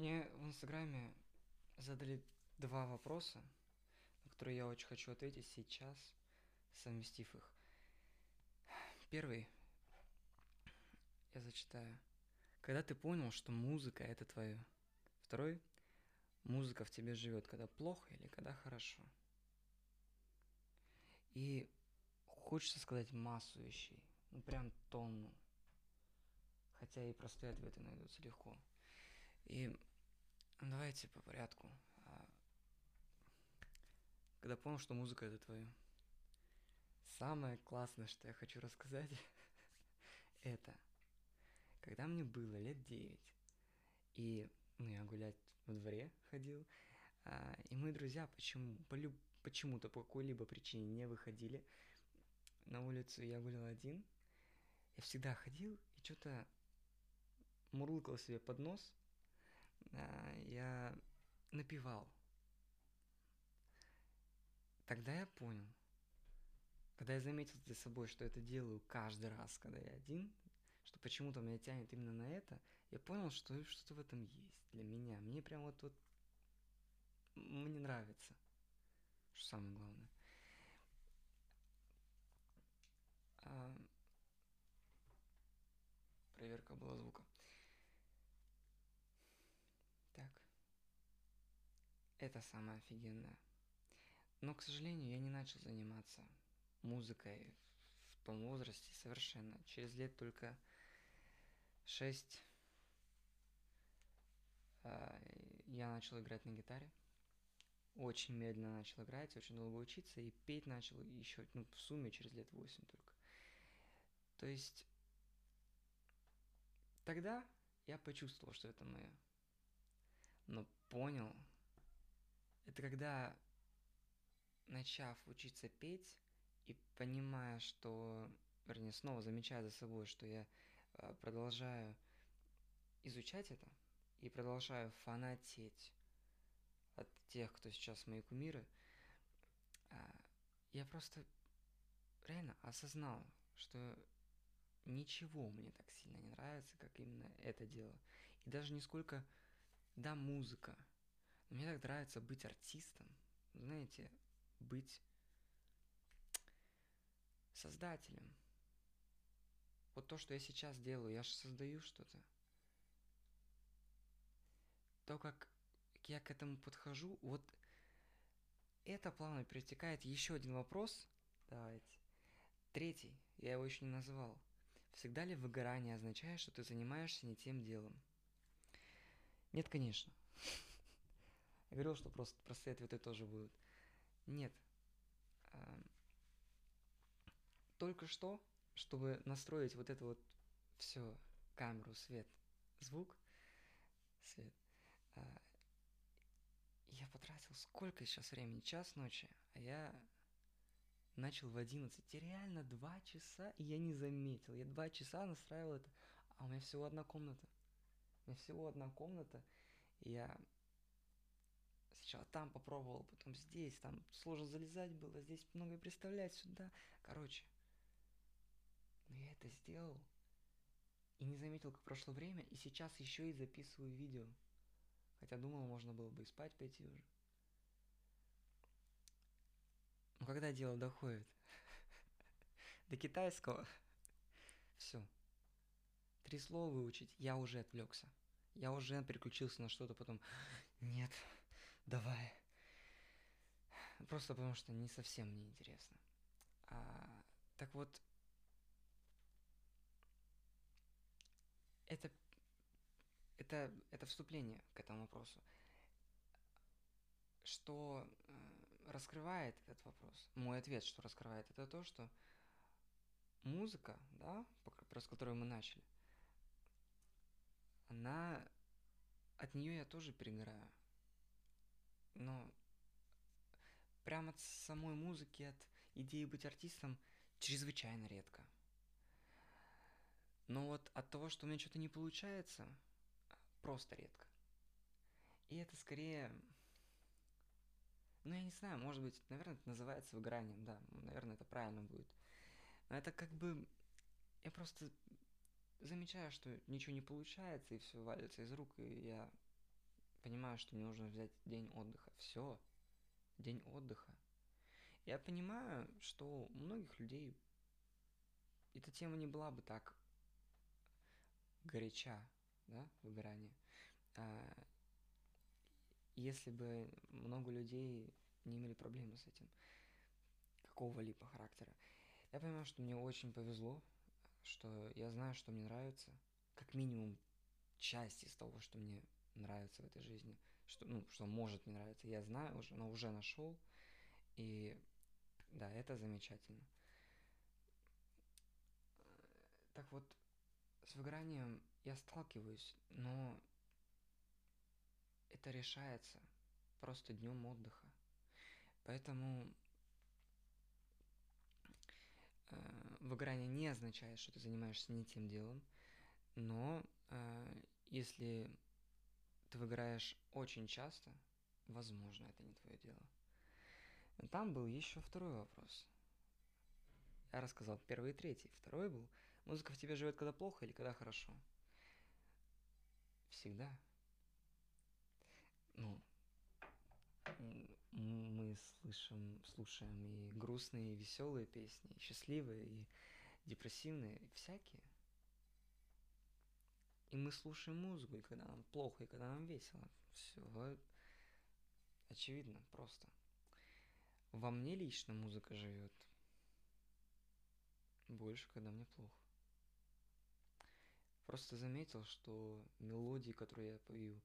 Мне в Инстаграме задали два вопроса, на которые я очень хочу ответить сейчас, совместив их. Первый я зачитаю. Когда ты понял, что музыка это твое. Второй музыка в тебе живет, когда плохо или когда хорошо. И хочется сказать массу вещей, ну прям тонну. Хотя и простые ответы найдутся легко. И давайте по порядку. А, когда понял, что музыка это твое. Самое классное, что я хочу рассказать, это когда мне было лет 9, и ну, я гулять во дворе ходил, а, и мы, друзья, почему, по люб, почему-то по какой-либо причине не выходили на улицу, я гулял один, я всегда ходил и что-то мурлыкал себе под нос, я напевал. Тогда я понял, когда я заметил за собой, что это делаю каждый раз, когда я один, что почему-то меня тянет именно на это, я понял, что что-то в этом есть для меня. Мне прям вот, вот мне нравится, что самое главное. А... Проверка была звука. Так. Это самое офигенное. Но, к сожалению, я не начал заниматься музыкой в том возрасте совершенно. Через лет только шесть а, я начал играть на гитаре. Очень медленно начал играть, очень долго учиться, и петь начал еще, ну, в сумме через лет восемь только. То есть тогда я почувствовал, что это мое. Но понял, это когда, начав учиться петь и понимая, что, вернее, снова замечая за собой, что я Э, продолжаю изучать это и продолжаю фанатеть от тех, кто сейчас мои кумиры, э, я просто реально осознал, что ничего мне так сильно не нравится, как именно это дело. И даже не сколько, да, музыка. Мне так нравится быть артистом, знаете, быть создателем – вот то, что я сейчас делаю, я же создаю что-то. То, как я к этому подхожу, вот это плавно перетекает еще один вопрос. Давайте. Третий, я его еще не назвал. Всегда ли выгорание означает, что ты занимаешься не тем делом? Нет, конечно. Я говорил, что просто простые ответы тоже будут. Нет. Только что чтобы настроить вот это вот все, камеру, свет, звук, свет, а, я потратил сколько сейчас времени? Час ночи, а я начал в 11. И реально два часа, и я не заметил. Я два часа настраивал это, а у меня всего одна комната. У меня всего одна комната, и я сначала там попробовал, потом здесь, там сложно залезать было, здесь многое представлять сюда. Короче, но я это сделал. И не заметил, как прошло время, и сейчас еще и записываю видео. Хотя думал, можно было бы и спать пойти уже. Но когда дело доходит до китайского, все. Три слова выучить, я уже отвлекся. Я уже переключился на что-то потом. Нет, давай. Просто потому что не совсем мне интересно. А, так вот, это, это, это вступление к этому вопросу. Что э, раскрывает этот вопрос? Мой ответ, что раскрывает, это то, что музыка, да, про с которой мы начали, она от нее я тоже перегораю. Но прямо от самой музыки, от идеи быть артистом чрезвычайно редко. Но вот от того, что у меня что-то не получается, просто редко. И это скорее... Ну, я не знаю, может быть, наверное, это называется выгоранием, да, наверное, это правильно будет. Но это как бы... Я просто замечаю, что ничего не получается, и все валится из рук, и я понимаю, что мне нужно взять день отдыха. Все, день отдыха. Я понимаю, что у многих людей эта тема не была бы так горяча, да, выгорание. А, если бы много людей не имели проблемы с этим, какого-либо характера. Я понимаю, что мне очень повезло, что я знаю, что мне нравится, как минимум часть из того, что мне нравится в этой жизни, что, ну, что может мне нравиться, я знаю уже, но уже нашел, и да, это замечательно. Так вот, с выгоранием я сталкиваюсь, но это решается просто днем отдыха. Поэтому э, выгорание не означает, что ты занимаешься не тем делом, но э, если ты выгораешь очень часто, возможно, это не твое дело. Там был еще второй вопрос. Я рассказал первый и третий. Второй был, музыка в тебе живет когда плохо или когда хорошо? Всегда. Ну, мы слышим, слушаем и грустные, и веселые песни, и счастливые, и депрессивные, и всякие. И мы слушаем музыку, и когда нам плохо, и когда нам весело. Все очевидно, просто. Во мне лично музыка живет больше, когда мне плохо. Просто заметил, что мелодии, которые я пою,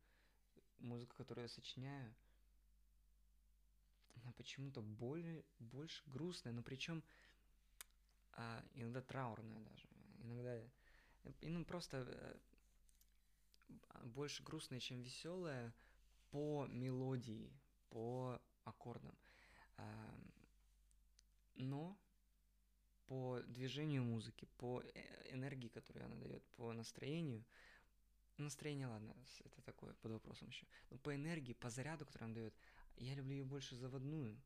музыка, которую я сочиняю, она почему-то более, больше грустная, но причем а, иногда траурная даже. Иногда ну, просто э, больше грустная, чем веселая по мелодии, по аккордам. Но по движению музыки, по э, энергии, которую она дает, по настроению, настроение, ладно, это такое под вопросом еще, но по энергии, по заряду, который она дает, я люблю ее больше заводную.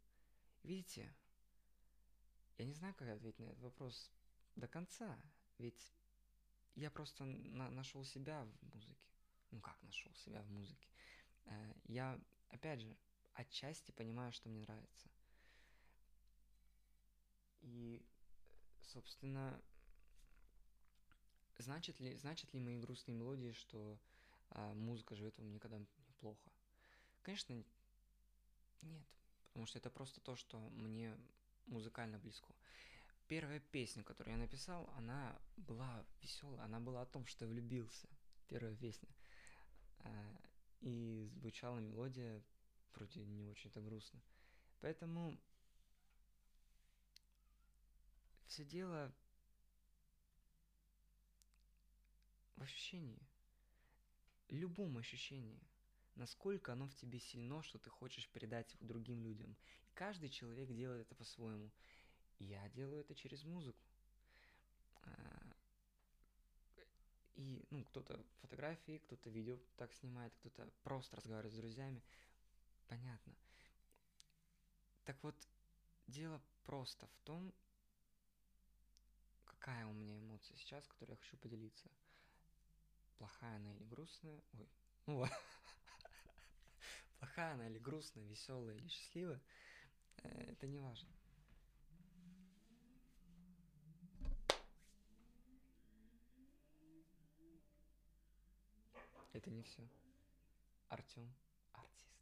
Видите? Я не знаю, как ответить на этот вопрос до конца, ведь я просто на нашел себя в музыке. Ну как нашел себя в музыке? Э, я, опять же, отчасти понимаю, что мне нравится. И, собственно, значит ли, значит ли мои грустные мелодии, что а, музыка живет во мне никогда неплохо? Конечно, нет. Потому что это просто то, что мне музыкально близко. Первая песня, которую я написал, она была веселая, она была о том, что я влюбился. Первая песня. А, и звучала мелодия вроде не очень-то грустно. Поэтому все дело в ощущении, любом ощущении, насколько оно в тебе сильно, что ты хочешь передать другим людям. И каждый человек делает это по-своему. Я делаю это через музыку. И, ну, кто-то фотографии, кто-то видео так снимает, кто-то просто разговаривает с друзьями. Понятно. Так вот, дело просто в том, какая у меня эмоция сейчас, которой я хочу поделиться. Плохая она или грустная. Ой, ну Плохая она или грустная, веселая или счастливая, э, это не важно. Это не все. Артем артист.